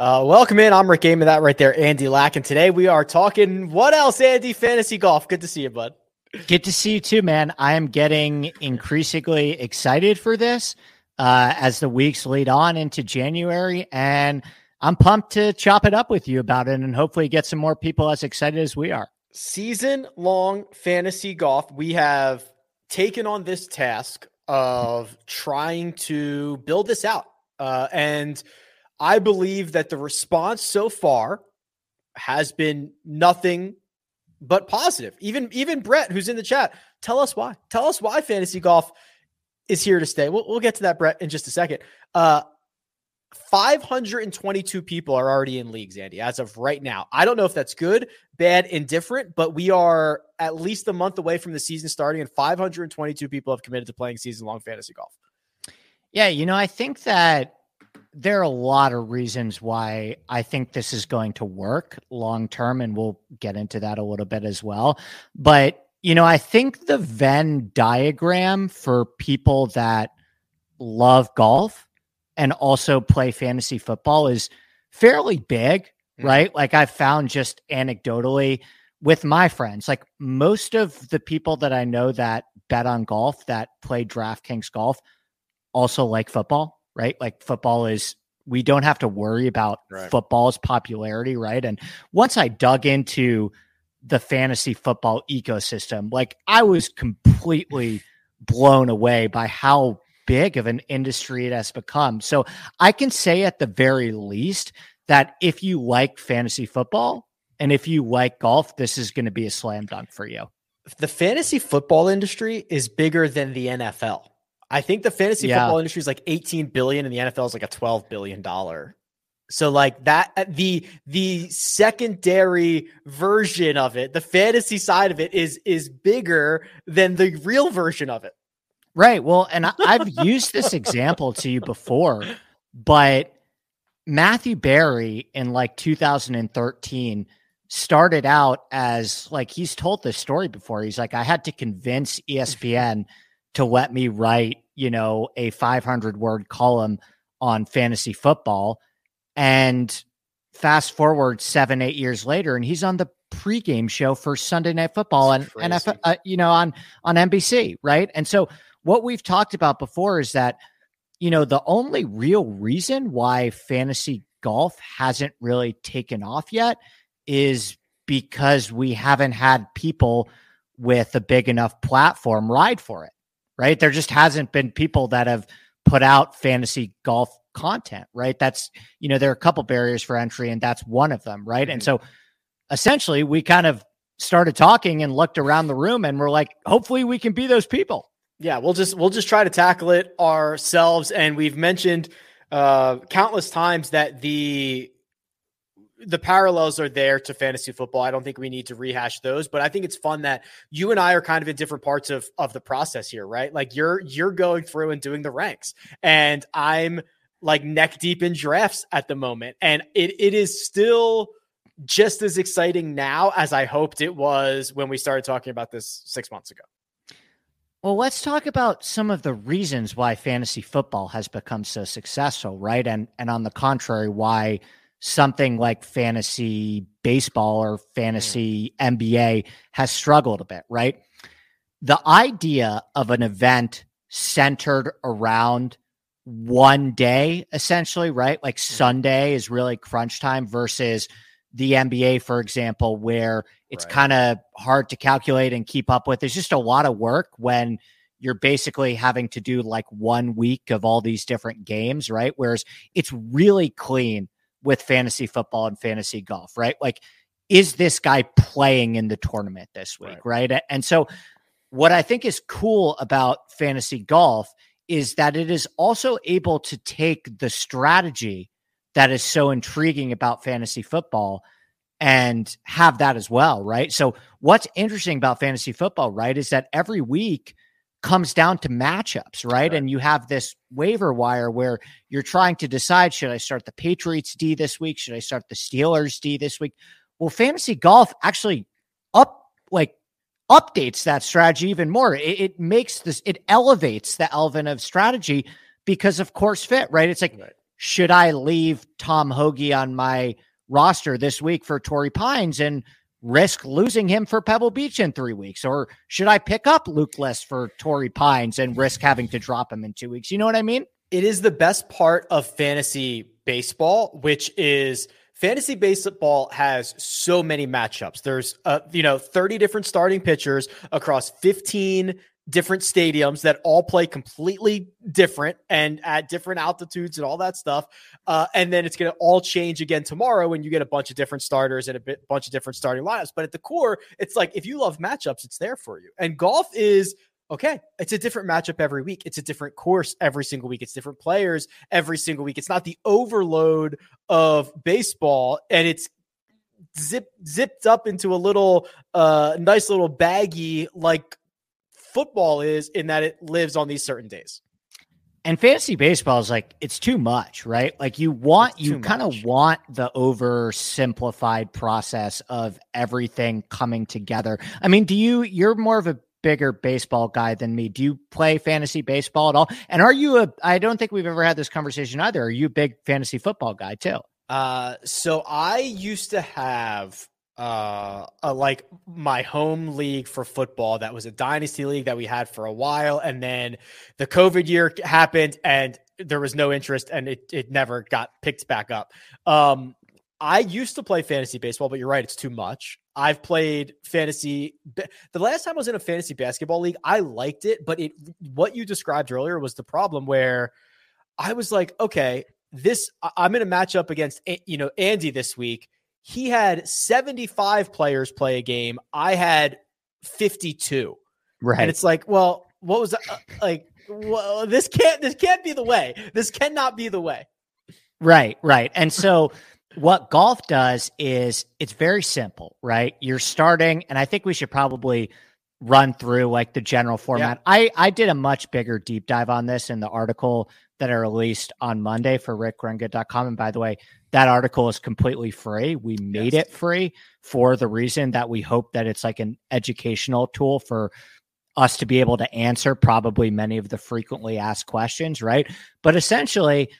Uh, welcome in. I'm Rick Gehman. That right there, Andy Lack. And today we are talking what else, Andy? Fantasy golf. Good to see you, bud. Good to see you too, man. I am getting increasingly excited for this uh, as the weeks lead on into January. And I'm pumped to chop it up with you about it and hopefully get some more people as excited as we are. Season long fantasy golf. We have taken on this task of trying to build this out. Uh, and I believe that the response so far has been nothing but positive. Even even Brett, who's in the chat, tell us why. Tell us why fantasy golf is here to stay. We'll, we'll get to that, Brett, in just a second. Uh, 522 people are already in leagues, Andy, as of right now. I don't know if that's good, bad, indifferent, but we are at least a month away from the season starting, and 522 people have committed to playing season long fantasy golf. Yeah, you know, I think that there are a lot of reasons why I think this is going to work long term, and we'll get into that a little bit as well. But, you know, I think the Venn diagram for people that love golf and also play fantasy football is fairly big, mm-hmm. right? Like I've found just anecdotally with my friends, like most of the people that I know that bet on golf that play DraftKings golf also like football right? Like football is we don't have to worry about right. football's popularity, right? And once I dug into the fantasy football ecosystem, like I was completely blown away by how big of an industry it has become. So I can say at the very least that if you like fantasy football and if you like golf, this is going to be a slam dunk for you. The fantasy football industry is bigger than the NFL. I think the fantasy yeah. football industry is like 18 billion and the NFL is like a 12 billion dollar. So like that uh, the the secondary version of it, the fantasy side of it is is bigger than the real version of it. Right. Well, and I've used this example to you before, but Matthew Berry in like 2013 started out as like he's told this story before. He's like, I had to convince ESPN to let me write, you know, a 500 word column on fantasy football. And fast forward seven, eight years later, and he's on the pregame show for Sunday Night Football and NFL, uh, you know, on on NBC, right? And so what we've talked about before is that, you know, the only real reason why fantasy golf hasn't really taken off yet is because we haven't had people with a big enough platform ride for it right? There just hasn't been people that have put out fantasy golf content, right? That's, you know, there are a couple barriers for entry, and that's one of them, right? And so essentially, we kind of started talking and looked around the room and we're like, hopefully we can be those people. Yeah, we'll just we'll just try to tackle it ourselves. And we've mentioned uh countless times that the the parallels are there to fantasy football. I don't think we need to rehash those, but I think it's fun that you and I are kind of in different parts of of the process here, right? Like you're you're going through and doing the ranks, and I'm like neck deep in drafts at the moment, and it it is still just as exciting now as I hoped it was when we started talking about this six months ago. Well, let's talk about some of the reasons why fantasy football has become so successful, right? And and on the contrary, why something like fantasy baseball or fantasy mm. NBA has struggled a bit, right? The idea of an event centered around one day, essentially, right? Like mm. Sunday is really crunch time versus the NBA, for example, where it's right. kind of hard to calculate and keep up with. There's just a lot of work when you're basically having to do like one week of all these different games, right? Whereas it's really clean with fantasy football and fantasy golf, right? Like, is this guy playing in the tournament this week, right? right? And so, what I think is cool about fantasy golf is that it is also able to take the strategy that is so intriguing about fantasy football and have that as well, right? So, what's interesting about fantasy football, right, is that every week comes down to matchups, right? right? And you have this waiver wire where you're trying to decide should I start the Patriots D this week? Should I start the Steelers D this week? Well, fantasy golf actually up like updates that strategy even more. It, it makes this it elevates the elven of strategy because of course fit, right? It's like right. should I leave Tom Hoge on my roster this week for Torrey Pines and risk losing him for Pebble Beach in three weeks? Or should I pick up Luke List for Torrey Pines and risk having to drop him in two weeks? You know what I mean? It is the best part of fantasy baseball, which is fantasy baseball has so many matchups. There's uh, you know 30 different starting pitchers across 15 different stadiums that all play completely different and at different altitudes and all that stuff. Uh, and then it's going to all change again tomorrow when you get a bunch of different starters and a bit, bunch of different starting lineups. But at the core, it's like if you love matchups, it's there for you. And golf is okay, it's a different matchup every week. It's a different course every single week. It's different players every single week. It's not the overload of baseball and it's zip zipped up into a little uh nice little baggy like football is in that it lives on these certain days. And fantasy baseball is like it's too much, right? Like you want you kind of want the oversimplified process of everything coming together. I mean, do you you're more of a bigger baseball guy than me. Do you play fantasy baseball at all? And are you a I don't think we've ever had this conversation either. Are you a big fantasy football guy too? Uh so I used to have uh a, like my home league for football that was a dynasty league that we had for a while and then the covid year happened and there was no interest and it it never got picked back up um I used to play fantasy baseball, but you're right, it's too much. I've played fantasy. The last time I was in a fantasy basketball league, I liked it, but it what you described earlier was the problem where I was like, okay, this I'm in a matchup against you know Andy this week he had 75 players play a game. I had 52. Right. And it's like, well, what was? Uh, like, well, this can't, this can't be the way. This cannot be the way. Right. Right. And so what golf does is it's very simple, right? You're starting, and I think we should probably run through like the general format. Yeah. I I did a much bigger deep dive on this in the article that I released on Monday for rickrungood.com. And by the way, that article is completely free. We made yes. it free for the reason that we hope that it's like an educational tool for us to be able to answer probably many of the frequently asked questions, right? But essentially,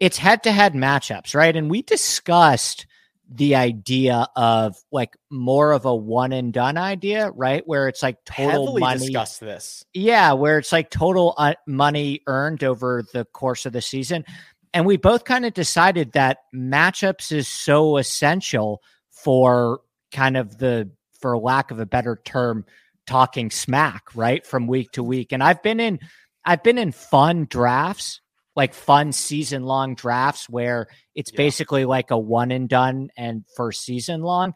it's head to head matchups, right? And we discussed the idea of like more of a one and done idea, right? Where it's like total Heavily money. Discuss this, yeah, where it's like total uh, money earned over the course of the season, and we both kind of decided that matchups is so essential for kind of the, for lack of a better term, talking smack, right, from week to week. And I've been in, I've been in fun drafts like fun season long drafts where it's yeah. basically like a one and done and first season long.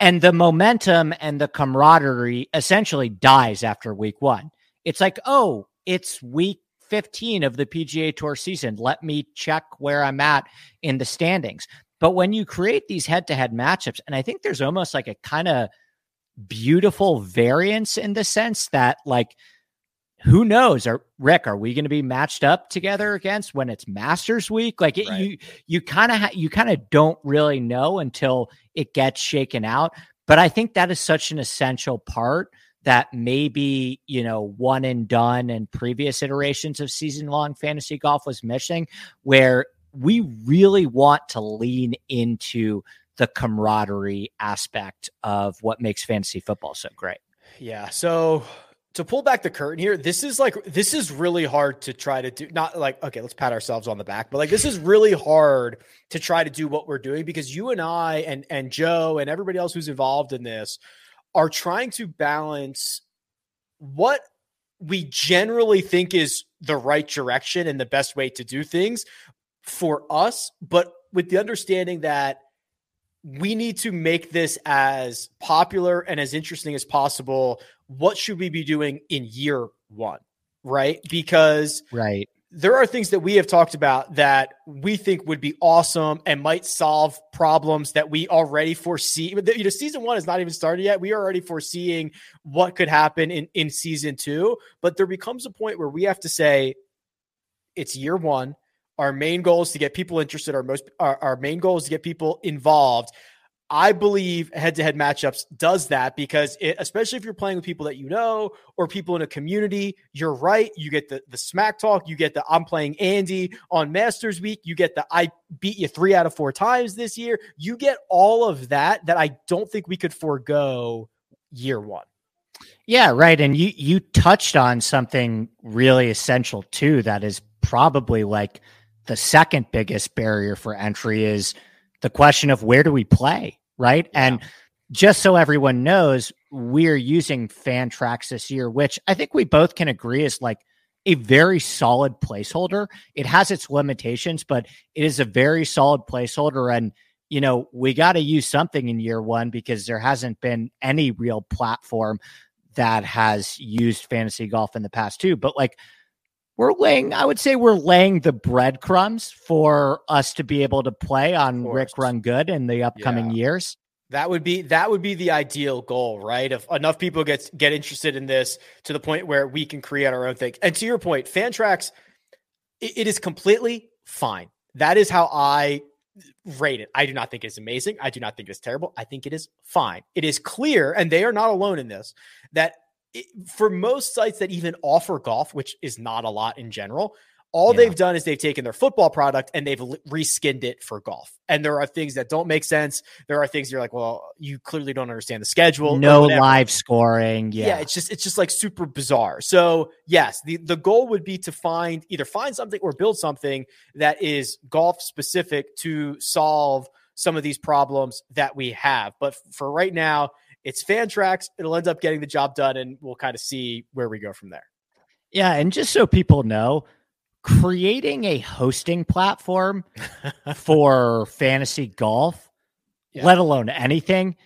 And the momentum and the camaraderie essentially dies after week one. It's like, oh, it's week 15 of the PGA Tour season. Let me check where I'm at in the standings. But when you create these head to head matchups, and I think there's almost like a kind of beautiful variance in the sense that, like, who knows? Are Rick, are we going to be matched up together against when it's Masters week? Like it, right. you, you kind of, ha- you kind of don't really know until it gets shaken out. But I think that is such an essential part that maybe you know one and done and previous iterations of season long fantasy golf was missing, where we really want to lean into the camaraderie aspect of what makes fantasy football so great. Yeah. So to pull back the curtain here, this is like this is really hard to try to do. Not like okay, let's pat ourselves on the back, but like this is really hard to try to do what we're doing because you and I and and Joe and everybody else who's involved in this are trying to balance what we generally think is the right direction and the best way to do things for us, but with the understanding that we need to make this as popular and as interesting as possible. What should we be doing in year one? Right. Because right. There are things that we have talked about that we think would be awesome and might solve problems that we already foresee. You know, season one is not even started yet. We are already foreseeing what could happen in, in season two. But there becomes a point where we have to say, it's year one our main goal is to get people interested. Our most our, our main goal is to get people involved. I believe head to head matchups does that because it, especially if you're playing with people that you know or people in a community, you're right. You get the, the smack talk, you get the I'm playing Andy on Masters Week, you get the I beat you three out of four times this year. You get all of that that I don't think we could forego year one. Yeah, right. And you you touched on something really essential too that is probably like the second biggest barrier for entry is the question of where do we play, right? Yeah. And just so everyone knows, we're using Fantrax this year, which I think we both can agree is like a very solid placeholder. It has its limitations, but it is a very solid placeholder. And, you know, we got to use something in year one because there hasn't been any real platform that has used fantasy golf in the past, too. But like, we're laying, I would say we're laying the breadcrumbs for us to be able to play on Rick Run Good in the upcoming yeah. years. That would be that would be the ideal goal, right? If enough people get get interested in this to the point where we can create our own thing. And to your point, Fantrax, it, it is completely fine. That is how I rate it. I do not think it's amazing. I do not think it's terrible. I think it is fine. It is clear, and they are not alone in this, that for most sites that even offer golf, which is not a lot in general, all yeah. they've done is they've taken their football product and they've reskinned it for golf. And there are things that don't make sense. There are things you're like, well, you clearly don't understand the schedule. No live scoring. Yeah. yeah, it's just it's just like super bizarre. So yes, the the goal would be to find either find something or build something that is golf specific to solve some of these problems that we have. But for right now, it's Fantrax. It'll end up getting the job done, and we'll kind of see where we go from there. Yeah, and just so people know, creating a hosting platform for fantasy golf, yeah. let alone anything,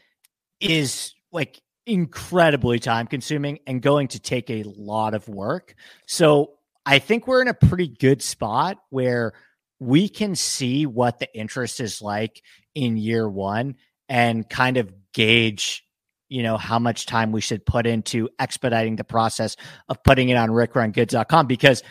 is like incredibly time consuming and going to take a lot of work. So I think we're in a pretty good spot where we can see what the interest is like in year one and kind of gauge you know how much time we should put into expediting the process of putting it on rickrungoods.com because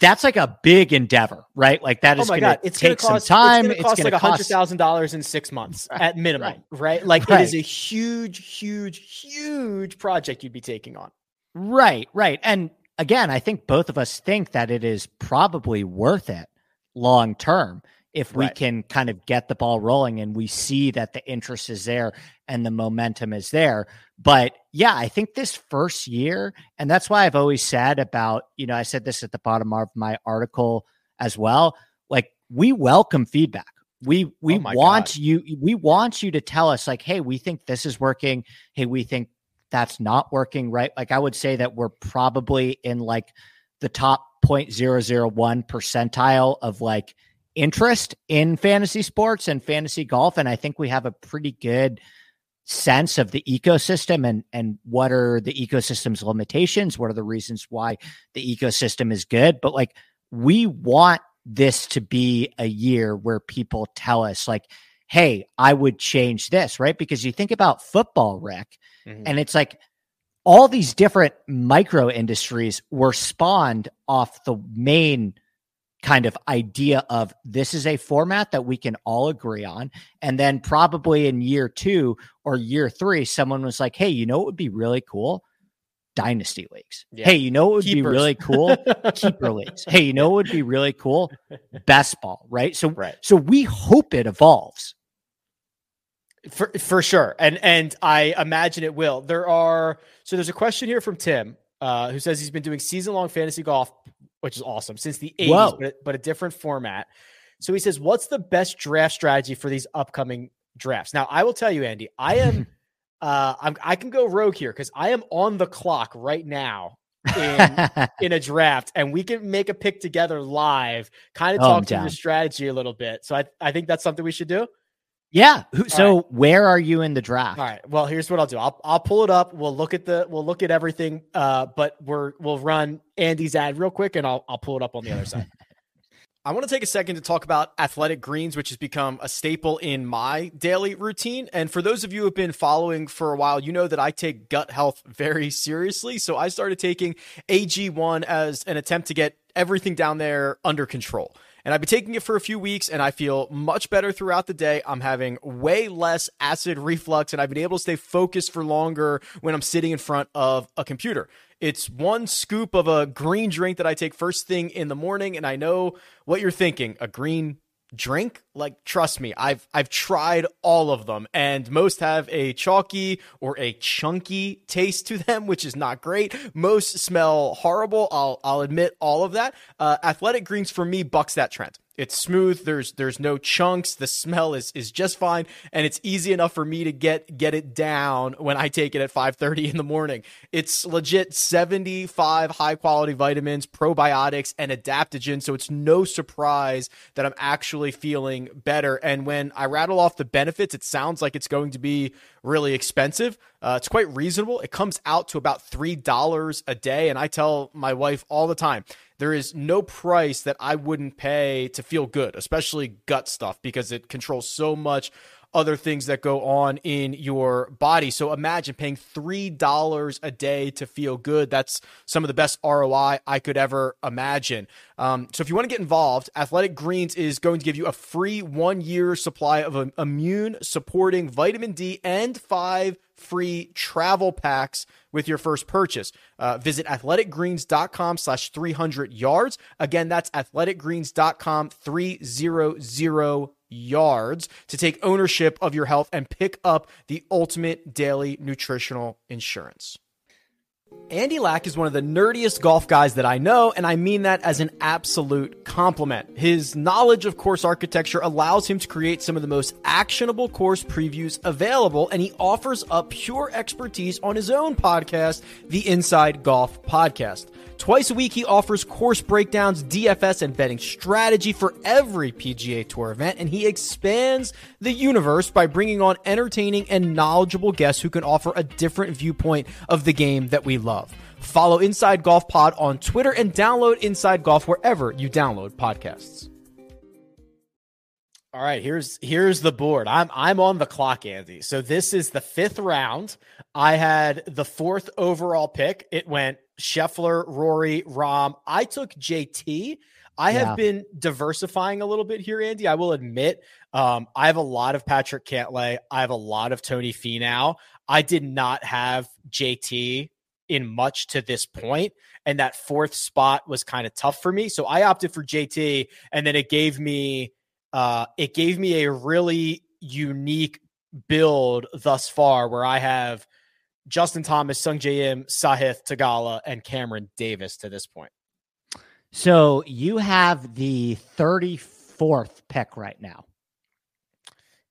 that's like a big endeavor, right? Like that is oh is oh going to take cost, some time. It's going to cost like a hundred thousand dollars in six months right, at minimum, right? right? Like right. it is a huge, huge, huge project you'd be taking on. Right, right. And again, I think both of us think that it is probably worth it long term if we right. can kind of get the ball rolling and we see that the interest is there and the momentum is there. But yeah, I think this first year, and that's why I've always said about, you know, I said this at the bottom of my article as well. Like we welcome feedback. We we oh want God. you we want you to tell us like, hey, we think this is working. Hey, we think that's not working, right? Like I would say that we're probably in like the top 0.001 percentile of like interest in fantasy sports and fantasy golf. And I think we have a pretty good sense of the ecosystem and and what are the ecosystem's limitations what are the reasons why the ecosystem is good but like we want this to be a year where people tell us like hey i would change this right because you think about football rick mm-hmm. and it's like all these different micro industries were spawned off the main kind of idea of this is a format that we can all agree on. And then probably in year two or year three, someone was like, hey, you know what would be really cool? Dynasty leagues. Yeah. Hey, you know what would Keepers. be really cool? Keeper leagues. Hey, you know what would be really cool? Best ball, right? So right. so we hope it evolves. For for sure. And and I imagine it will. There are so there's a question here from Tim uh, who says he's been doing season long fantasy golf which is awesome since the 80s, but, but a different format. So he says, What's the best draft strategy for these upcoming drafts? Now, I will tell you, Andy, I am. Uh, I'm, I can go rogue here because I am on the clock right now in in a draft, and we can make a pick together live, kind of oh, talk to your strategy a little bit. So I, I think that's something we should do. Yeah. so right. where are you in the draft? All right. Well, here's what I'll do. I'll I'll pull it up. We'll look at the we'll look at everything. Uh, but we're we'll run Andy's ad real quick, and I'll I'll pull it up on the other side. I want to take a second to talk about athletic greens, which has become a staple in my daily routine. And for those of you who have been following for a while, you know that I take gut health very seriously. So I started taking AG1 as an attempt to get everything down there under control. And I've been taking it for a few weeks and I feel much better throughout the day. I'm having way less acid reflux and I've been able to stay focused for longer when I'm sitting in front of a computer. It's one scoop of a green drink that I take first thing in the morning. And I know what you're thinking a green drink like trust me i've i've tried all of them and most have a chalky or a chunky taste to them which is not great. Most smell horrible i'll i'll admit all of that. Uh, athletic greens for me bucks that trend it's smooth. There's there's no chunks. The smell is is just fine, and it's easy enough for me to get get it down when I take it at 5:30 in the morning. It's legit 75 high quality vitamins, probiotics, and adaptogens. So it's no surprise that I'm actually feeling better. And when I rattle off the benefits, it sounds like it's going to be really expensive. Uh, it's quite reasonable. It comes out to about three dollars a day, and I tell my wife all the time there is no price that I wouldn't pay to feel good, especially gut stuff, because it controls so much other things that go on in your body. So imagine paying $3 a day to feel good. That's some of the best ROI I could ever imagine. Um, so if you want to get involved, Athletic Greens is going to give you a free one year supply of immune supporting vitamin D and five free travel packs with your first purchase. Uh, visit athleticgreens.com slash 300 yards. Again, that's athleticgreens.com 300 yards to take ownership of your health and pick up the ultimate daily nutritional insurance. Andy Lack is one of the nerdiest golf guys that I know, and I mean that as an absolute compliment. His knowledge of course architecture allows him to create some of the most actionable course previews available, and he offers up pure expertise on his own podcast, the Inside Golf Podcast. Twice a week, he offers course breakdowns, DFS, and betting strategy for every PGA Tour event, and he expands the universe by bringing on entertaining and knowledgeable guests who can offer a different viewpoint of the game that we love. Follow Inside Golf Pod on Twitter and download Inside Golf wherever you download podcasts. All right, here's here's the board. I'm I'm on the clock, Andy. So this is the fifth round. I had the fourth overall pick. It went Scheffler, Rory, Rahm. I took JT. I yeah. have been diversifying a little bit here, Andy. I will admit, um, I have a lot of Patrick Cantlay. I have a lot of Tony Finau. I did not have JT in much to this point, and that fourth spot was kind of tough for me. So I opted for JT, and then it gave me, uh, it gave me a really unique build thus far, where I have Justin Thomas, Sungjae Im, Sahith Theegala, and Cameron Davis to this point. So you have the 34th pick right now.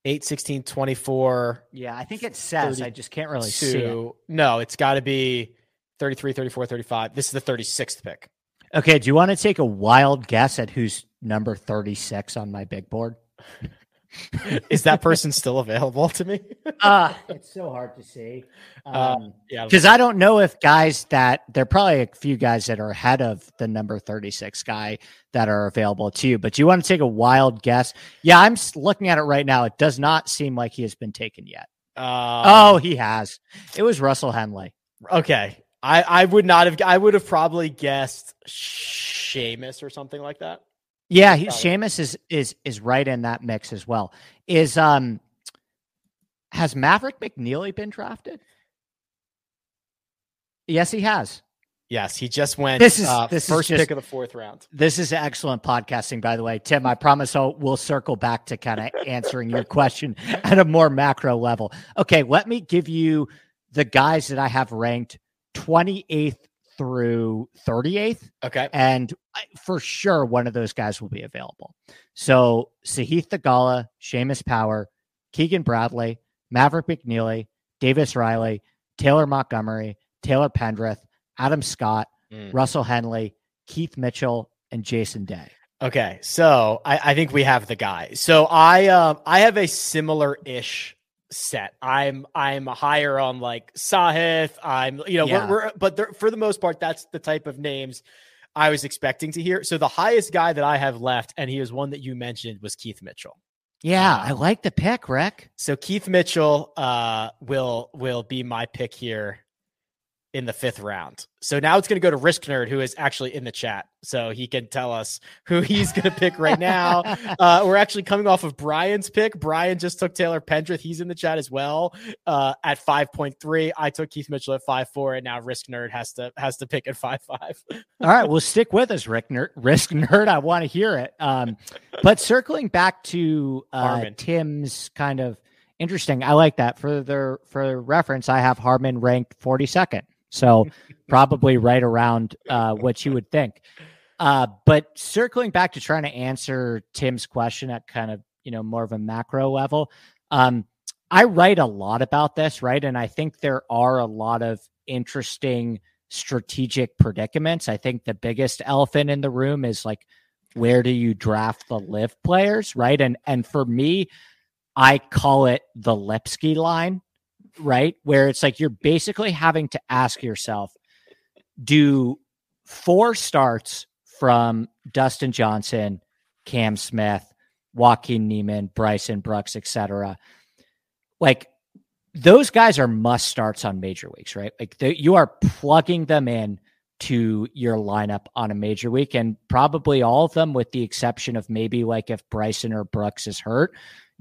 8, 16, 24. Yeah, I think it says. I just can't really see it. No, it's got to be 33, 34, 35. This is the 36th pick. Okay. Do you want to take a wild guess at who's number 36 on my big board? is that person still available to me? uh, it's so hard to see. Um, uh, yeah, because I don't know if guys that there are probably a few guys that are ahead of the number 36 guy that are available to you. But you want to take a wild guess? Yeah, I'm looking at it right now. It does not seem like he has been taken yet. Uh, oh, he has. It was Russell Henley. Okay. I, I would not have I would have probably guessed Seamus or something like that. Yeah, he, Seamus is is is right in that mix as well. Is um has Maverick McNealy been drafted? Yes, he has. Yes, he just went. This is uh, this first is just, pick of the fourth round. This is excellent podcasting, by the way, Tim. I promise I'll, we'll circle back to kind of answering your question at a more macro level. Okay, let me give you the guys that I have ranked 28th through 38th. Okay. And for sure, one of those guys will be available. So Sahith Theegala, Seamus Power, Keegan Bradley, Maverick McNealy, Davis Riley, Taylor Montgomery, Taylor Pendrith, Adam Scott, mm. Russell Henley, Keith Mitchell, and Jason Day. Okay, so I, I think we have the guy. So I um I have a similar ish set. I'm I'm higher on like Sahith. I'm you know yeah. we're, we're but for the most part that's the type of names I was expecting to hear. So the highest guy that I have left, and he is one that you mentioned, was Keith Mitchell. Yeah, um, I like the pick, Rick. So Keith Mitchell uh, will will be my pick here. In the fifth round. So now it's going to go to Risk Nerd, who is actually in the chat. So he can tell us who he's going to pick right now. Uh, we're actually coming off of Brian's pick. Brian just took Taylor Pendrith. He's in the chat as well uh, at 5.3. I took Keith Mitchell at 5.4, and now Risk Nerd has to has to pick at 5.5. All right, well, stick with us, Rick Nerd. Risk Nerd, I want to hear it. Um, but circling back to uh, Tim's kind of interesting. I like that. For the for reference, I have Harman ranked 42nd. So probably right around uh, what you would think. Uh, but circling back to trying to answer Tim's question at kind of you know more of a macro level, um, I write a lot about this, right? And I think there are a lot of interesting strategic predicaments. I think the biggest elephant in the room is like where do you draft the LIV players, right? And and for me, I call it the Lipsky line, right? Where it's like you're basically having to ask yourself, do four starts from Dustin Johnson, Cam Smith, Joaquin Niemann, Bryson Brooks, etc. Like those guys are must starts on major weeks, right? Like you are plugging them in to your lineup on a major week, and probably all of them, with the exception of maybe like if Bryson or Brooks is hurt,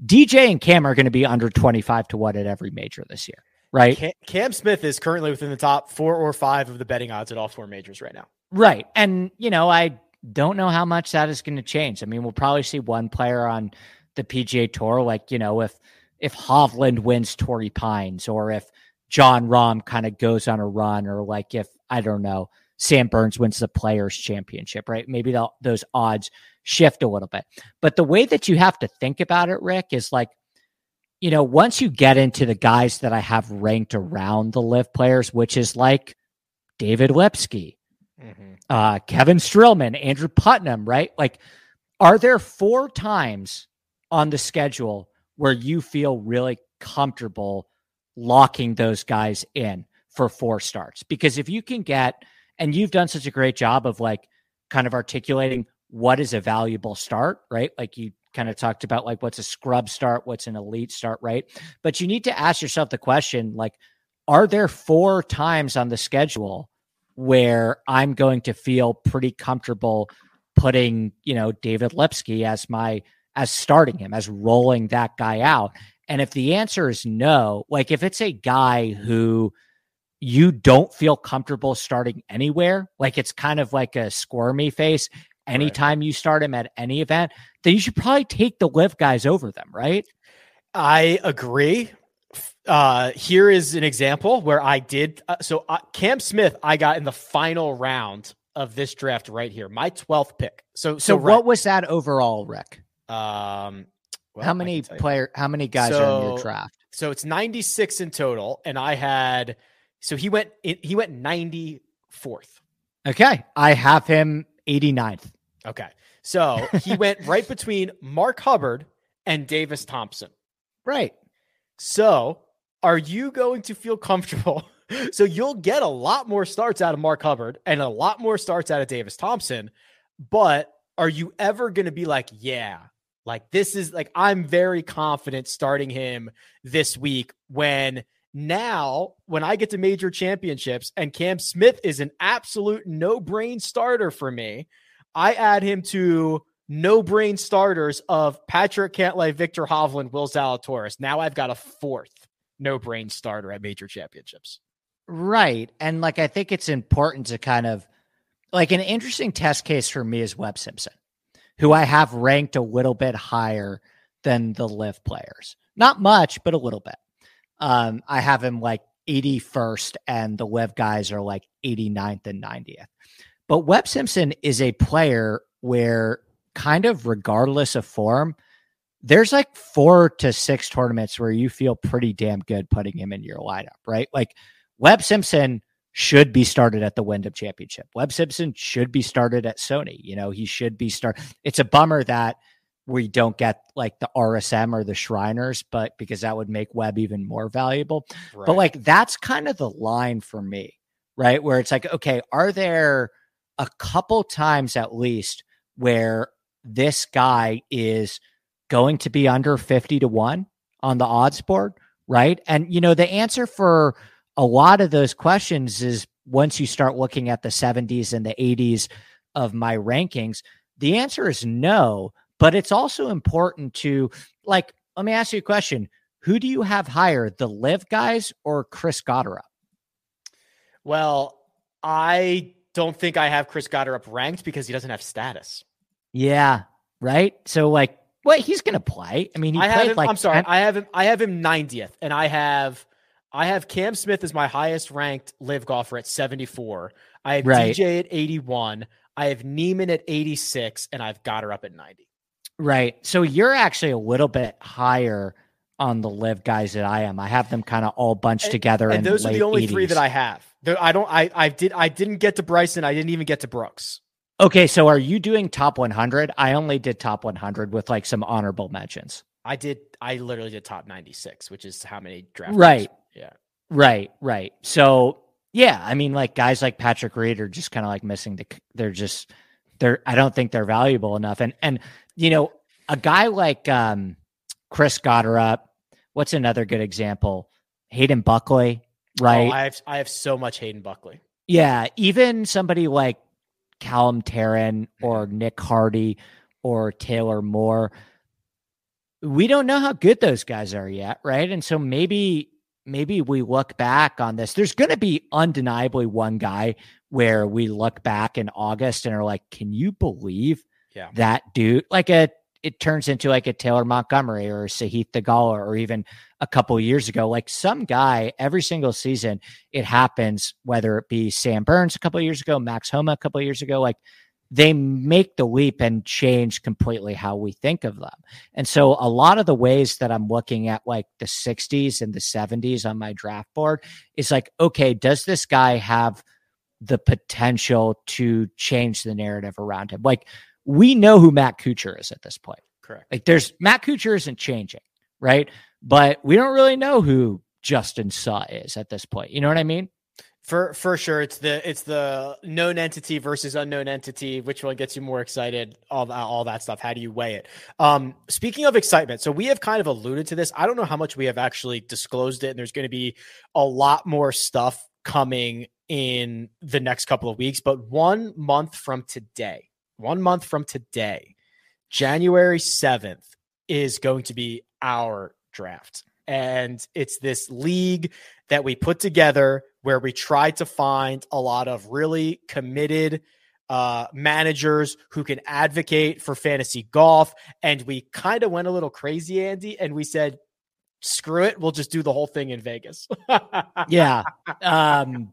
DJ and Cam are going to be under 25 to 1 at every major this year, right? Cam, Cam, Smith is currently within the top four or five of the betting odds at all four majors right now. Right. And, you know, I don't know how much that is going to change. I mean, we'll probably see one player on the PGA Tour, like, you know, if, if Hovland wins Torrey Pines or if Jon Rahm kind of goes on a run or like if, I don't know, Sam Burns wins the Players Championship, right? Maybe those odds shift a little bit. But the way that you have to think about it, Rick, is like, you know, once you get into the guys that I have ranked around the LIV players, which is like David Lipsky, mm-hmm. uh, Kevin Streelman, Andrew Putnam, right? Like, are there four times on the schedule where you feel really comfortable locking those guys in for four starts? Because if you can get and you've done such a great job of like kind of articulating what is a valuable start, right? Like you kind of talked about like what's a scrub start, what's an elite start, right? But you need to ask yourself the question like, are there four times on the schedule where I'm going to feel pretty comfortable putting, you know, David Lipsky as my as starting him, as rolling that guy out? And if the answer is no, like if it's a guy who you don't feel comfortable starting anywhere, like it's kind of like a squirmy face anytime right. you start him at any event, then you should probably take the LIV guys over them, right? I agree. Uh, here is an example where I did. Uh, so uh, Cam Smith, I got in the final round of this draft right here, my 12th pick. So, so, so what was that overall, Rick? Um, well, how many player? How many guys so, are in your draft? So it's 96 in total, and I had so he went he went 94th. Okay. I have him 89th. Okay. So he went right between Mark Hubbard and Davis Thompson. Right. So are you going to feel comfortable? so you'll get a lot more starts out of Mark Hubbard and a lot more starts out of Davis Thompson. But are you ever going to be like, yeah, like this is like, I'm very confident starting him this week when now, when I get to major championships and Cam Smith is an absolute no brain starter for me, I add him to no brain starters of Patrick Cantlay, Viktor Hovland, Will Zalatoris. Now I've got a fourth no brain starter at major championships. Right. And like, I think it's important to kind of like an interesting test case for me is Webb Simpson, who I have ranked a little bit higher than the LIV players. Not much, but a little bit. Um, I have him like 81st, and the LIV guys are like 89th and 90th. But Webb Simpson is a player where, kind of regardless of form, there's like four to six tournaments where you feel pretty damn good putting him in your lineup, right? Like Webb Simpson should be started at the Wyndham Championship. Webb Simpson should be started at Sony. You know, he should be start. It's a bummer that we don't get like the RSM or the Shriners, but because that would make Webb even more valuable. Right. But like that's kind of the line for me, right? Where it's like, okay, are there a couple times at least where this guy is going to be under 50 to 1 on the odds board, right? And you know, the answer for a lot of those questions is once you start looking at the 70s and the 80s of my rankings, the answer is no. But it's also important to, like, let me ask you a question. Who do you have higher, the LIV guys or Chris Gotterup? Well, I don't think I have Chris Gotterup ranked because he doesn't have status. Yeah, right. So like, what he's going to play? I mean, he I have him, like I'm sorry, 10 I have him. I have him 90th, and I have I have Cam Smith as my highest ranked LIV golfer at 74. I have Right. DJ at 81. I have Niemann at 86, and I've got her up at 90. Right. So you're actually a little bit higher on the LIV guys that I am. I have them kind of all bunched And- together. And those are the only three that I have. I don't. I I did. I didn't get to Bryson. I didn't even get to Brooks. Okay, so are you doing top 100? I only did top 100 with like some honorable mentions. I did. I literally did top 96, which is how many draft. Right. Yeah. Right, right. So yeah, I mean, like guys like Patrick Reed are just kind of like missing the. They're just they're. I don't think they're valuable enough. And and you know, a guy like um Chris Gotterup. What's another good example? Hayden Buckley, right? Oh, I have. I have so much Hayden Buckley. Yeah, even somebody like Callum Tarren or Mm-hmm. Nick Hardy or Taylor Moore, we don't know how good those guys are yet, right? And so maybe maybe we look back on this. There's going to be undeniably one guy where we look back in August and are like, "Can you believe Yeah. that dude?" Like a it turns into like a Taylor Montgomery or Sahith Theegala or even a couple years ago, like some guy every single season it happens, whether it be Sam Burns a couple years ago, Max Homa a couple years ago, like they make the leap and change completely how we think of them. And so a lot of the ways that I'm looking at like the 60s and the 70s on my draft board is like, okay, does this guy have the potential to change the narrative around him? Like we know who Matt Kuchar is at this point. Correct. Like there's Matt Kuchar isn't changing, right? But we don't really know who Justin Suh is at this point. You know what I mean? For for sure, it's the it's the known entity versus unknown entity. Which one gets you more excited? All that all that stuff. How do you weigh it? Um, speaking of excitement, so we have kind of alluded to this. I don't know how much we have actually disclosed it, and there's going to be a lot more stuff coming in the next couple of weeks. But one month from today, one month from today, January seventh is going to be our draft, and it's this league that we put together where we try to find a lot of really committed uh, managers who can advocate for fantasy golf. And we kind of went a little crazy, Andy, and we said, screw it. We'll just do the whole thing in Vegas. Yeah. Um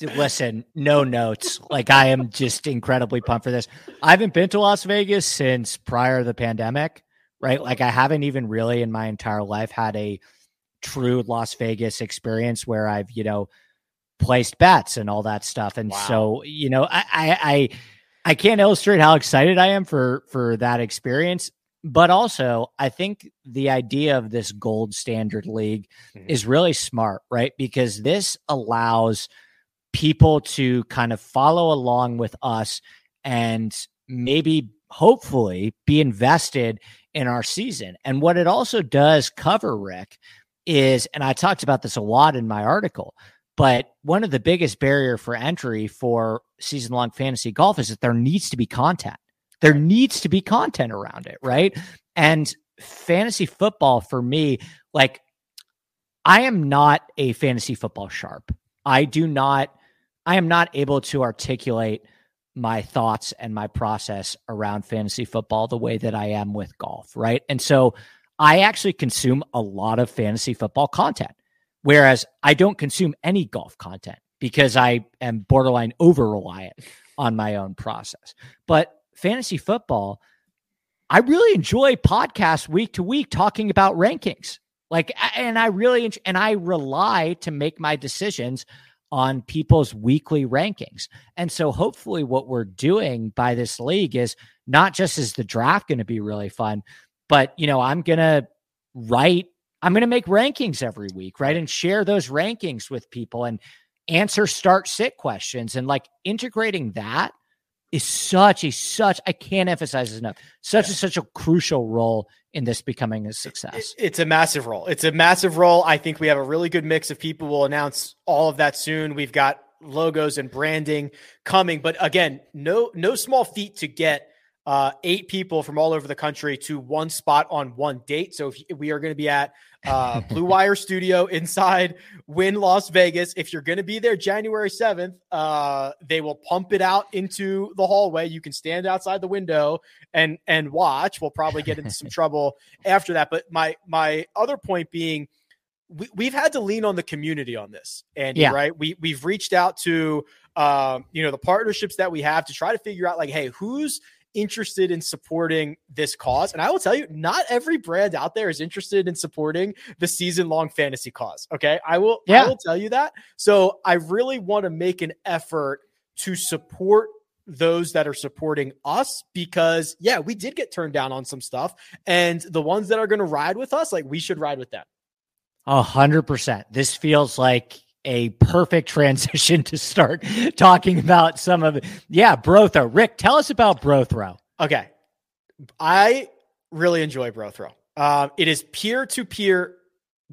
listen, no notes. Like I am just incredibly pumped for this. I haven't been to Las Vegas since prior to the pandemic, right? Like I haven't even really in my entire life had a true Las Vegas experience where I've, you know, placed bets and all that stuff. And Wow. so, you know, I, I I I can't illustrate how excited I am for for that experience. But also, I think the idea of this gold standard league Mhm. is really smart, right? Because this allows people to kind of follow along with us and maybe hopefully be invested in our season. And what it also does cover, Rick, is, and I talked about this a lot in my article, but one of the biggest barrier for entry for season long fantasy golf is that there needs to be content. There needs to be content around it, right? And fantasy football for me, like I am not a fantasy football sharp. I do not, I am not able to articulate my thoughts and my process around fantasy football the way that I am with golf, right? And so I actually consume a lot of fantasy football content, whereas I don't consume any golf content because I am borderline over reliant on my own process. But fantasy football, I really enjoy podcasts week to week talking about rankings. Like, and I really, and I rely to make my decisions on people's weekly rankings. And so hopefully what we're doing by this league is not just is the draft going to be really fun, but you know, I'm going to write, I'm going to make rankings every week, right? And share those rankings with people and answer start sit questions and like integrating that is such a such I can't emphasize this enough. Such yeah. a such a crucial role in this becoming a success. It's a massive role. It's a massive role. I think we have a really good mix of people. We'll announce all of that soon. We've got logos and branding coming, but again, no no small feat to get uh, eight people from all over the country to one spot on one date. So if we are going to be at uh, Blue Wire Studio inside Wynn Las Vegas. If you're going to be there January 7th, uh, they will pump it out into the hallway. You can stand outside the window and and watch. We'll probably get into some trouble after that. But my my other point being. We, have had to lean on the community on this, and yeah. right, we we've reached out to um, you know the partnerships that we have to try to figure out like, hey, who's interested in supporting this cause. And I will tell you, not every brand out there is interested in supporting the season long fantasy cause. Okay. I will, yeah. I will tell you that. So I really want to make an effort to support those that are supporting us because yeah, we did get turned down on some stuff. And the ones that are going to ride with us, like we should ride with them. A hundred percent. This feels like a perfect transition to start talking about some of it. Yeah, Brothrow. Rick, tell us about Brothrow. Okay. I really enjoy Brothrow. Um, it is peer to peer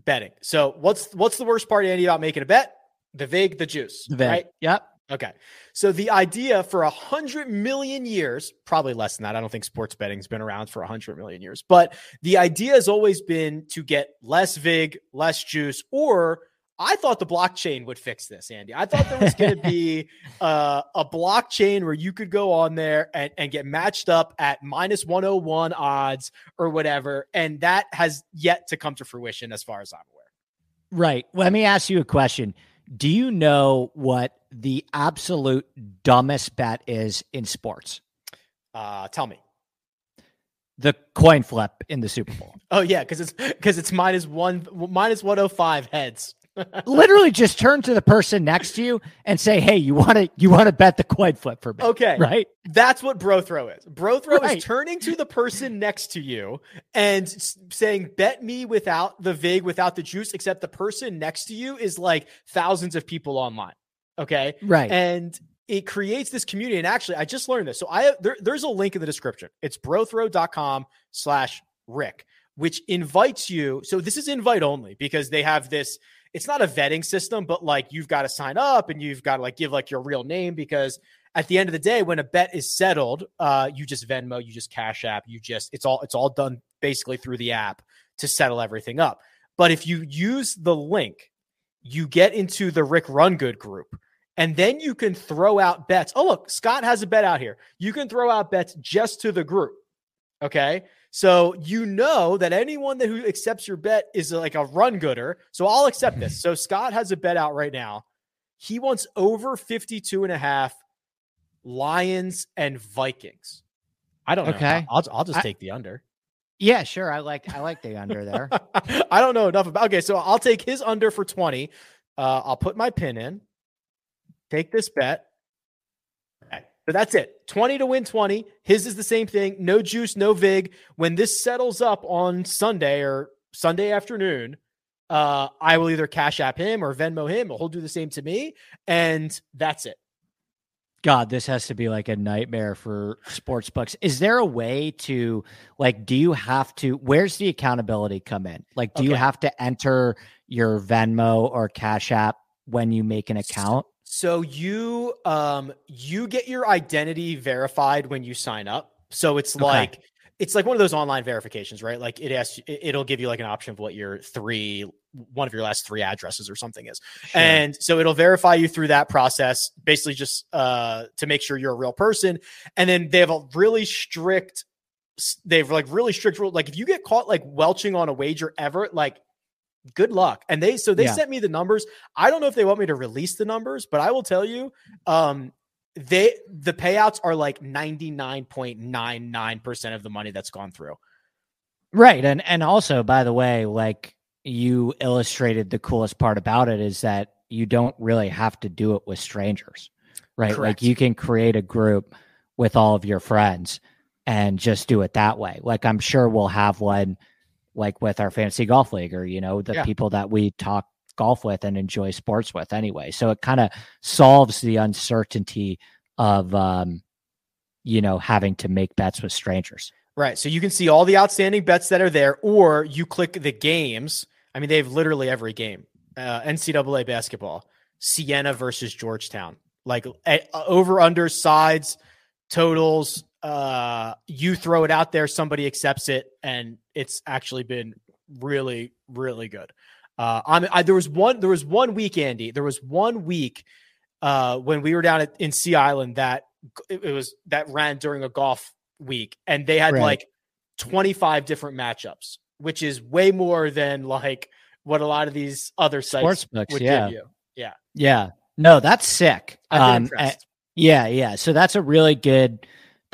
betting. So what's what's the worst part, Andy, about making a bet? The vig, the juice. The vig. Right? Yep. Okay. So the idea for a hundred million years, probably less than that. I don't think sports betting's been around for a hundred million years, but the idea has always been to get less vig, less juice, or I thought the blockchain would fix this, Andy. I thought there was going to be uh, a blockchain where you could go on there and, and get matched up at minus 101 odds or whatever. And that has yet to come to fruition as far as I'm aware. Right. Let me ask you a question. Do you know what the absolute dumbest bet is in sports? Uh, tell me the coin flip in the Super Bowl. Oh yeah, because it's because it's minus one minus one oh five heads. Literally just turn to the person next to you and say, "Hey, you want to you want to bet the coin flip for me?" Okay, right. That's what Brothrow is. Brothrow right. is turning to the person next to you and saying, "Bet me without the vig, without the juice." Except the person next to you is like thousands of people online. Okay, right, and it creates this community. And actually, I just learned this. So I there, there's a link in the description. It's brothrow.com slash Rick, which invites you. So this is invite only because they have this it's not a vetting system, but like you've got to sign up and you've got to like give like your real name because at the end of the day, when a bet is settled, uh, you just Venmo, you just Cash App, you just it's all it's all done basically through the app to settle everything up. But if you use the link, you get into the Rick Run Good group. And then you can throw out bets. Oh, look, Scott has a bet out here. You can throw out bets just to the group. Okay. So you know that anyone that who accepts your bet is like a run gooder. So I'll accept this. So Scott has a bet out right now. He wants over 52 and a half Lions and Vikings. I don't know. Okay. I'll, I'll just I, take the under. Yeah, sure. I like I like the under there. I don't know enough about. Okay, so I'll take his under for 20. Uh, I'll put my pin in. Take this bet. But that's it. 20 to win 20. His is the same thing. No juice, no vig. When this settles up on Sunday or Sunday afternoon, uh, I will either cash app him or Venmo him, or he'll do the same to me. And that's it. God, this has to be like a nightmare for sports books. Is there a way to like do you have to where's the accountability come in? Like do okay. you have to enter your Venmo or Cash App when you make an account? So you um you get your identity verified when you sign up. So it's okay. like it's like one of those online verifications, right? Like it asks it'll give you like an option of what your three one of your last three addresses or something is. Sure. And so it'll verify you through that process, basically just uh to make sure you're a real person. And then they have a really strict they've like really strict rule. Like if you get caught like welching on a wager ever, like good luck. And they so they yeah. sent me the numbers. I don't know if they want me to release the numbers, but I will tell you, um, they the payouts are like 99.99% of the money that's gone through. Right. And and also, by the way, like you illustrated the coolest part about it is that you don't really have to do it with strangers. Right. Correct. Like you can create a group with all of your friends and just do it that way. Like I'm sure we'll have one like with our fantasy golf league or you know the yeah. people that we talk golf with and enjoy sports with anyway so it kind of solves the uncertainty of um you know, having to make bets with strangers. Right. So you can see all the outstanding bets that are there, or you click the games. I mean, they have literally every game. Uh, NCAA basketball, Siena versus Georgetown, like uh, over under sides, totals. Uh, you throw it out there, somebody accepts it, and it's actually been really, really good. Uh, I'm, I, there was one, there was one week, Andy. There was one week uh, when we were down at, in Sea Island that it, it was that ran during a golf week, and they had right. like 25 different matchups, which is way more than like what a lot of these other sites books, would yeah. give you. Yeah. Yeah. No, that's sick. Um, yeah, yeah. So that's a really good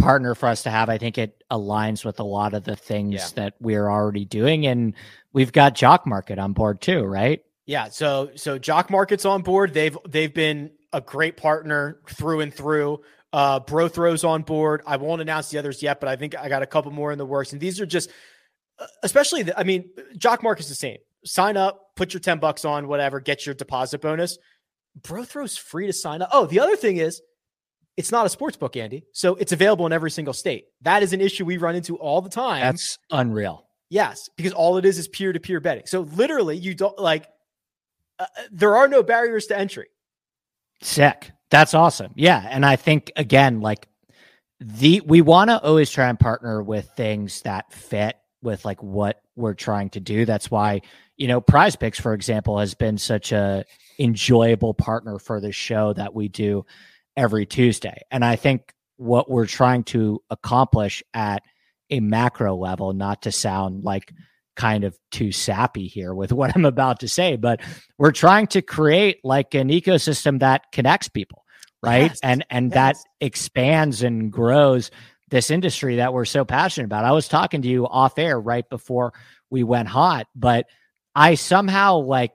partner for us to have. I think it aligns with a lot of the things yeah. that we're already doing. And we've got Jock Market on board too, right? Yeah. So so Jock Market's on board. They've they've been a great partner through and through. Uh, Brothrow's on board. I won't announce the others yet, but I think I got a couple more in the works. And these are just, uh, especially, the, I mean, Jock Market's the same. Sign up, put your 10 bucks on, whatever, get your deposit bonus. Brothrow's free to sign up. Oh, the other thing is, it's not a sports book, Andy. So it's available in every single state. That is an issue we run into all the time. That's unreal. Yes, because all it is is peer to peer betting. So literally, you don't like, uh, uh, there are no barriers to entry. Sick. That's awesome. Yeah. And I think, again, like the, we want to always try and partner with things that fit with like what we're trying to do. That's why, you know, PrizePicks, for example, has been such a enjoyable partner for the show that we do every Tuesday. And I think what we're trying to accomplish at a macro level, not to sound like kind of too sappy here with what I'm about to say, but we're trying to create like an ecosystem that connects people, right? Yes, and and yes. that expands and grows this industry that we're so passionate about. I was talking to you off air right before we went hot, but I somehow like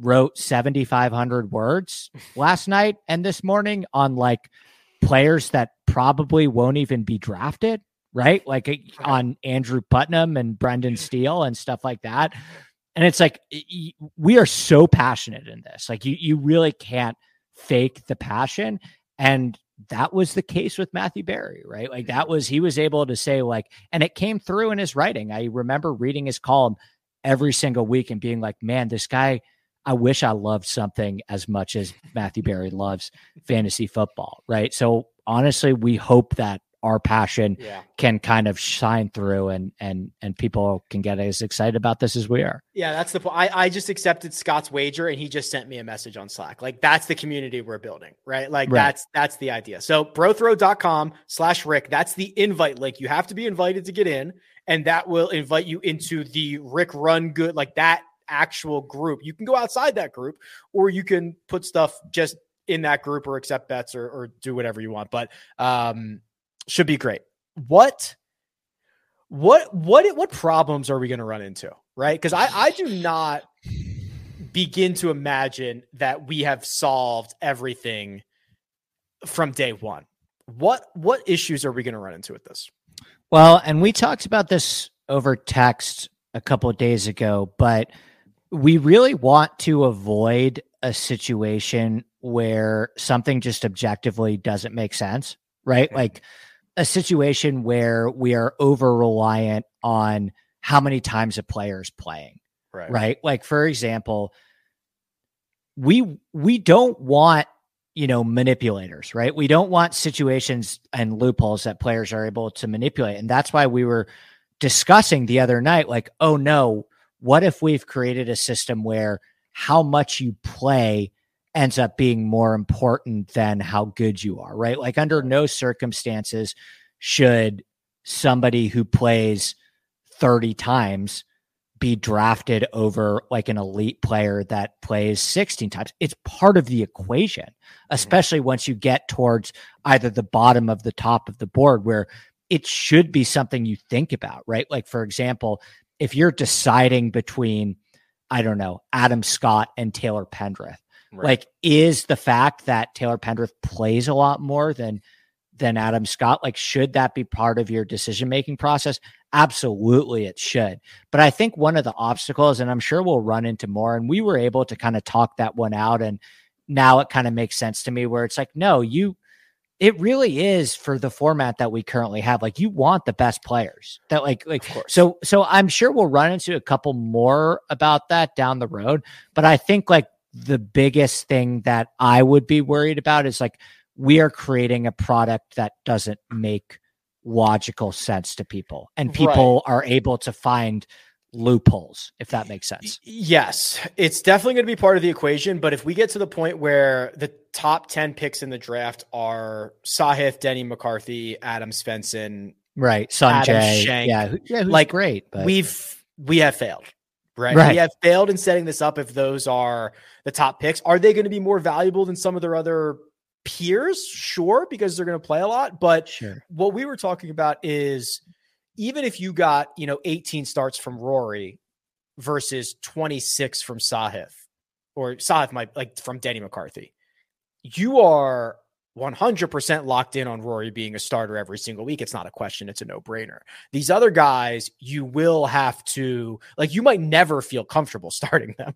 wrote 7500 words last night and this morning on like players that probably won't even be drafted right? Like on Andrew Putnam and Brendan Steele and stuff like that. And it's like we are so passionate in this. Like you you really can't fake the passion and that was the case with Matthew Berry, right? Like that was he was able to say like and it came through in his writing. I remember reading his column every single week and being like, "Man, this guy I wish I loved something as much as Matthew Berry loves fantasy football, right? So honestly, we hope that our passion yeah. can kind of shine through and and and people can get as excited about this as we are. Yeah, that's the point. I, I just accepted Scott's wager and he just sent me a message on Slack. Like that's the community we're building, right? Like right. that's that's the idea. So brothrow.com slash Rick, that's the invite link. You have to be invited to get in, and that will invite you into the Rick Run Good, like that actual group. You can go outside that group or you can put stuff just in that group or accept bets or, or do whatever you want. But um should be great. What what what what problems are we going to run into, right? Because I I do not begin to imagine that we have solved everything from day one. What what issues are we going to run into with this? Well, and we talked about this over text a couple of days ago, but we really want to avoid a situation where something just objectively doesn't make sense, right? Like a situation where we are over reliant on how many times a player is playing. Right. Right. Like for example, we we don't want you know manipulators right we don't want situations and loopholes that players are able to manipulate and that's why we were discussing the other night like oh no what if we've created a system where how much you play ends up being more important than how good you are, right? Like, under no circumstances should somebody who plays 30 times be drafted over like an elite player that plays 16 times. It's part of the equation, especially once you get towards either the bottom of the top of the board where it should be something you think about, right? Like, for example, if you're deciding between, I don't know, Adam Scott and Taylor Pendrith, Right. Like, is the fact that Taylor Pendrith plays a lot more than than Adam Scott, like, should that be part of your decision making process? Absolutely, it should. But I think one of the obstacles, and I'm sure we'll run into more, and we were able to kind of talk that one out, and now it kind of makes sense to me where it's like, no, you it really is for the format that we currently have. Like you want the best players that like like so so I'm sure we'll run into a couple more about that down the road. But I think like the biggest thing that I would be worried about is like we are creating a product that doesn't make logical sense to people and people right. are able to find loopholes, if that makes sense. Yes, it's definitely going to be part of the equation. But if we get to the point where the top 10 picks in the draft are Sahith, Denny McCarthy, Adam Svensson, right, Sanjay, yeah, yeah, like great, but we've we have failed. Right? right. We have failed in setting this up if those are the top picks. Are they going to be more valuable than some of their other peers? Sure, because they're going to play a lot. But sure. what we were talking about is even if you got, you know, 18 starts from Rory versus 26 from Sahith, or Sahith might like from Denny McCarthy, you are 100% locked in on Rory being a starter every single week. It's not a question, it's a no brainer. These other guys, you will have to, like, you might never feel comfortable starting them.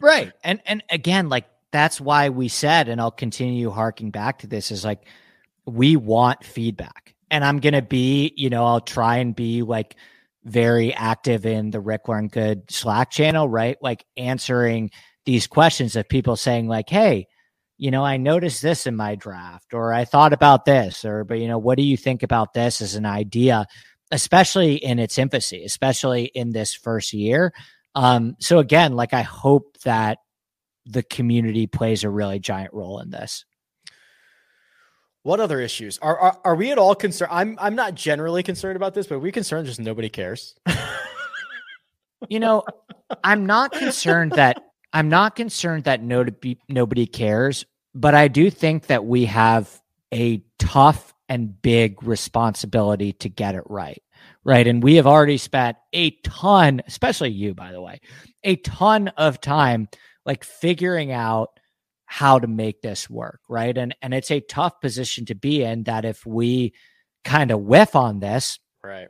right. And, and again, like, that's why we said, and I'll continue harking back to this is like, we want feedback and I'm gonna be, you know, I'll try and be like very active in the Rick Run Good Slack channel, right? Like answering these questions of people saying like, "Hey, you know, I noticed this in my draft, or I thought about this, or but you know, what do you think about this as an idea?" Especially in its infancy, especially in this first year. Um, so again, like I hope that the community plays a really giant role in this. What other issues are, are are we at all concerned? I'm I'm not generally concerned about this, but we concerned just nobody cares? you know, I'm not concerned that I'm not concerned that nobody nobody cares, but I do think that we have a tough and big responsibility to get it right. Right. And we have already spent a ton, especially you, by the way, a ton of time like figuring out how to make this work, right? And and it's a tough position to be in that if we kind of whiff on this, right?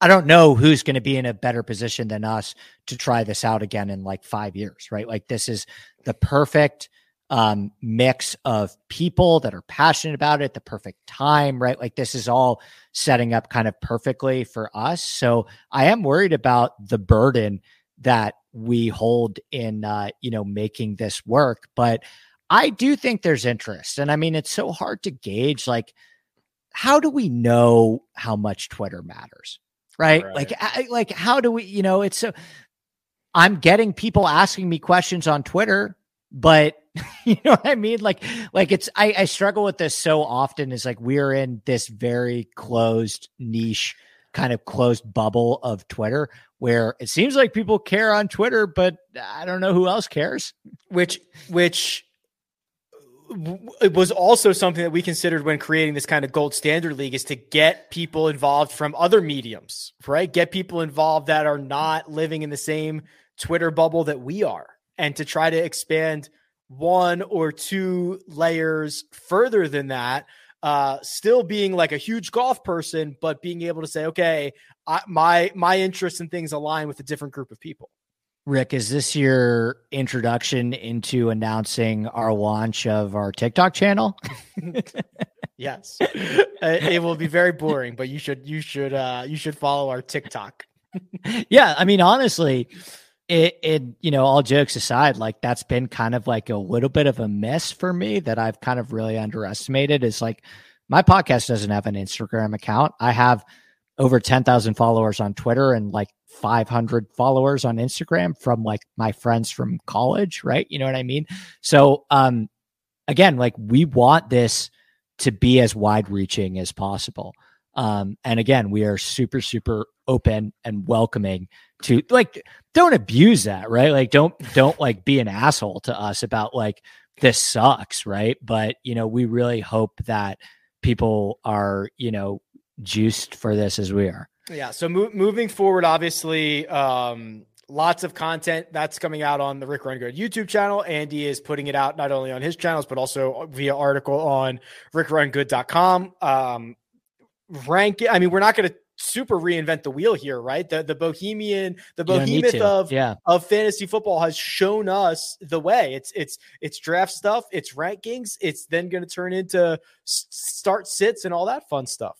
I don't know who's going to be in a better position than us to try this out again in like 5 years, right? Like this is the perfect um, mix of people that are passionate about it, the perfect time, right? Like this is all setting up kind of perfectly for us. So I am worried about the burden that we hold in uh, you know making this work but i do think there's interest and i mean it's so hard to gauge like how do we know how much twitter matters right, right. like I, like how do we you know it's so i'm getting people asking me questions on twitter but you know what i mean like like it's i i struggle with this so often is like we're in this very closed niche kind of closed bubble of Twitter where it seems like people care on Twitter, but I don't know who else cares. Which, which it was also something that we considered when creating this kind of gold standard league is to get people involved from other mediums, right? Get people involved that are not living in the same Twitter bubble that we are, and to try to expand one or two layers further than that uh, still being like a huge golf person, but being able to say, okay, I, my my interests and things align with a different group of people. Rick, is this your introduction into announcing our launch of our TikTok channel? yes, it will be very boring, but you should you should uh, you should follow our TikTok. yeah, I mean, honestly, it, it you know all jokes aside like that's been kind of like a little bit of a miss for me that i've kind of really underestimated is like my podcast doesn't have an instagram account. I have over 10,000 followers on twitter and like 500 followers on instagram from like my friends from college right? You know what i mean? So um again like we want this to be as wide reaching as possible um and again we are super super open and welcoming to like don't abuse that right like don't don't like be an asshole to us about like this sucks right but you know we really hope that people are you know juiced for this as we are yeah so mo- moving forward obviously um lots of content that's coming out on the Rick Run Good YouTube channel. Andy is putting it out not only on his channels, but also via article on rickrungood.com. Um, rank it. I mean, we're not going to super reinvent the wheel here, right? The the bohemian, the behemoth of yeah. of fantasy football has shown us the way. It's it's it's draft stuff, it's rankings, it's then going to turn into start sits and all that fun stuff.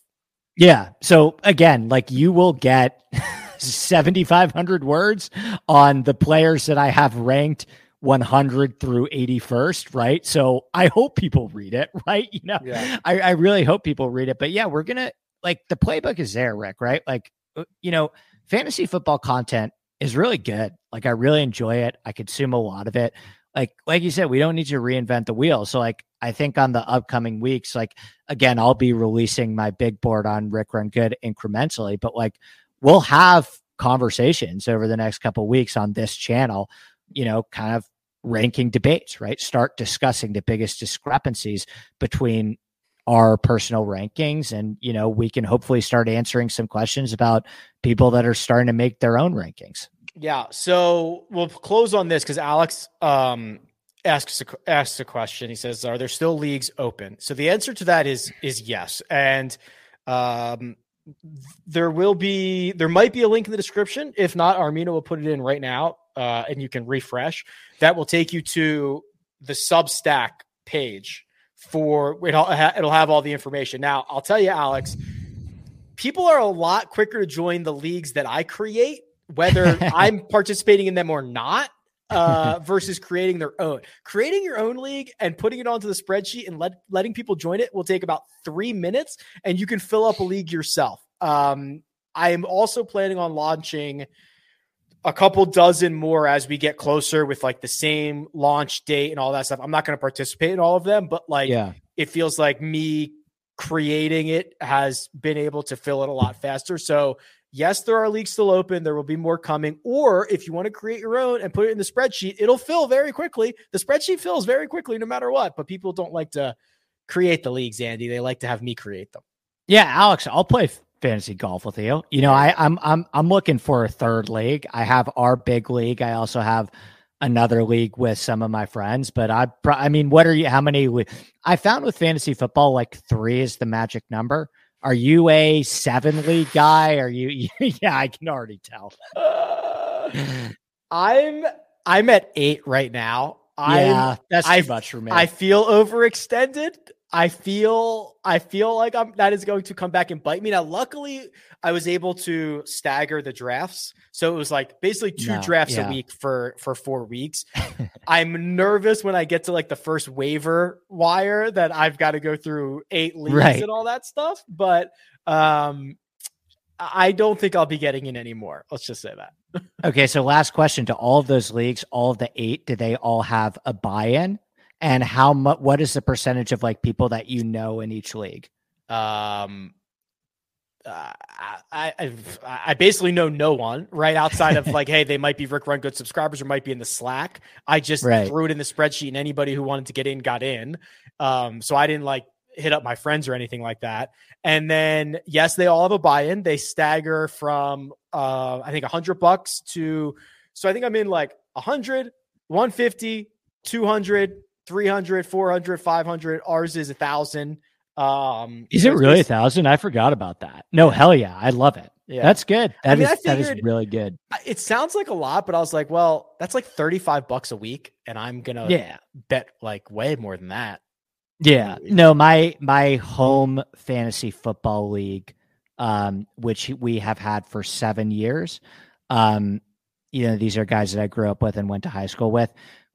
Yeah. So again, like you will get 7500 words on the players that I have ranked 100 through 81st, right? So I hope people read it, right? You know, yeah. I, I really hope people read it. But yeah, we're gonna like the playbook is there, Rick, right? Like, uh, you know, fantasy football content is really good. Like, I really enjoy it. I consume a lot of it. Like, like you said, we don't need to reinvent the wheel. So, like, I think on the upcoming weeks, like, again, I'll be releasing my big board on Rick Run Good incrementally, but like, we'll have conversations over the next couple weeks on this channel, you know, kind of ranking debates, right? Start discussing the biggest discrepancies between our personal rankings and you know we can hopefully start answering some questions about people that are starting to make their own rankings. Yeah so we'll close on this because alex um asks a, asks a question. He says are there still leagues open? So the answer to that is is yes. And um there will be there might be a link in the description. If not armino will put it in right now uh, and you can refresh that will take you to the substack page for it'll, it'll have all the information. Now, I'll tell you, Alex, people are a lot quicker to join the leagues that I create, whether I'm participating in them or not. Uh, versus creating their own. Creating your own league and putting it onto the spreadsheet and let, letting people join it will take about three minutes, and you can fill up a league yourself. Um, I am also planning on launching a couple dozen more as we get closer with like the same launch date and all that stuff. I'm not going to participate in all of them, but like yeah. it feels like me creating it has been able to fill it a lot faster. So, yes, there are leagues still open. There will be more coming. Or if you want to create your own and put it in the spreadsheet, it'll fill very quickly. The spreadsheet fills very quickly no matter what, but people don't like to create the leagues, Andy. They like to have me create them. Yeah, Alex, I'll play fantasy golf with you. You know, I, I'm I'm I'm looking for a third league. I have our big league. I also have another league with some of my friends. But I, I mean, what are you? How many? I found with fantasy football, like three is the magic number. Are you a seven league guy? Are you? yeah, I can already tell. Uh, I'm I'm at eight right now. Yeah, I'm, that's too I, much for me. I feel overextended. I feel I feel like I'm that is going to come back and bite me. Now, luckily, I was able to stagger the drafts, so it was like basically two no, drafts yeah. a week for for four weeks. I'm nervous when I get to like the first waiver wire that I've got to go through eight leagues right. and all that stuff. But um, I don't think I'll be getting in anymore. Let's just say that. okay, so last question to all of those leagues, all of the eight, do they all have a buy-in? And how much what is the percentage of like people that you know in each league um uh, I, I I basically know no one right outside of like, hey, they might be Rick Run Good subscribers or might be in the Slack. I just right. threw it in the spreadsheet, and anybody who wanted to get in got in. Um, so I didn't like hit up my friends or anything like that. And then yes, they all have a buy-in. They stagger from uh, I think a hundred bucks to so I think I'm in like 100, 150, 200, 300, 400, 500. Ours is a thousand. Um, is it really a thousand? I forgot about that. No, hell yeah. I love it. Yeah. That's good. That I mean, is, figured, that is really good. It sounds like a lot, but I was like, well, that's like 35 bucks a week. And I'm going to yeah. bet like way more than that. Yeah. No, my, my home fantasy football league, um, which we have had for seven years. Um, you know, these are guys that I grew up with and went to high school with.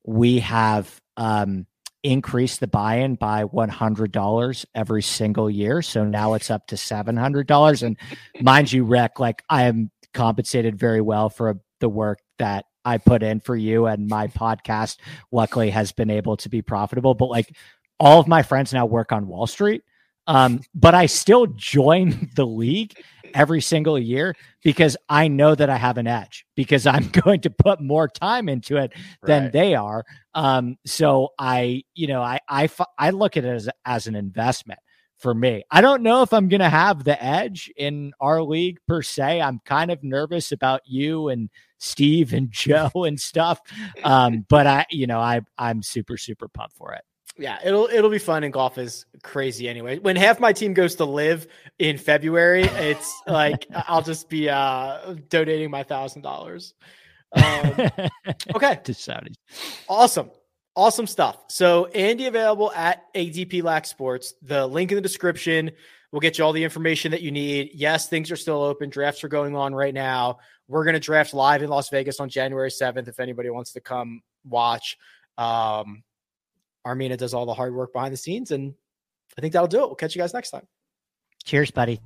We have um, increase the buy-in by $100 every single year. So now it's up to $700. And mind you, Rick, like I am compensated very well for the work that I put in for you and my podcast luckily has been able to be profitable. But like all of my friends now work on Wall Street. Um, but I still join the league every single year because I know that I have an edge because I'm going to put more time into it than right. they are. Um, so I, you know, I, I, I look at it as, as an investment for me. I don't know if I'm going to have the edge in our league per se. I'm kind of nervous about you and Steve and Joe and stuff. Um, but I, you know, I, I'm super, super pumped for it. Yeah, it'll it'll be fun and golf is crazy anyway. When half my team goes to LIV in February, it's like I'll just be uh donating my thousand dollars. Um, okay. to Saudis. Awesome. Awesome stuff. So Andy available at ADP Lax Sports. The link in the description will get you all the information that you need. Yes, things are still open. Drafts are going on right now. We're going to draft live in Las Vegas on January 7th if anybody wants to come watch. Um, Armina does all the hard work behind the scenes, and I think that'll do it. We'll catch you guys next time. Cheers, buddy.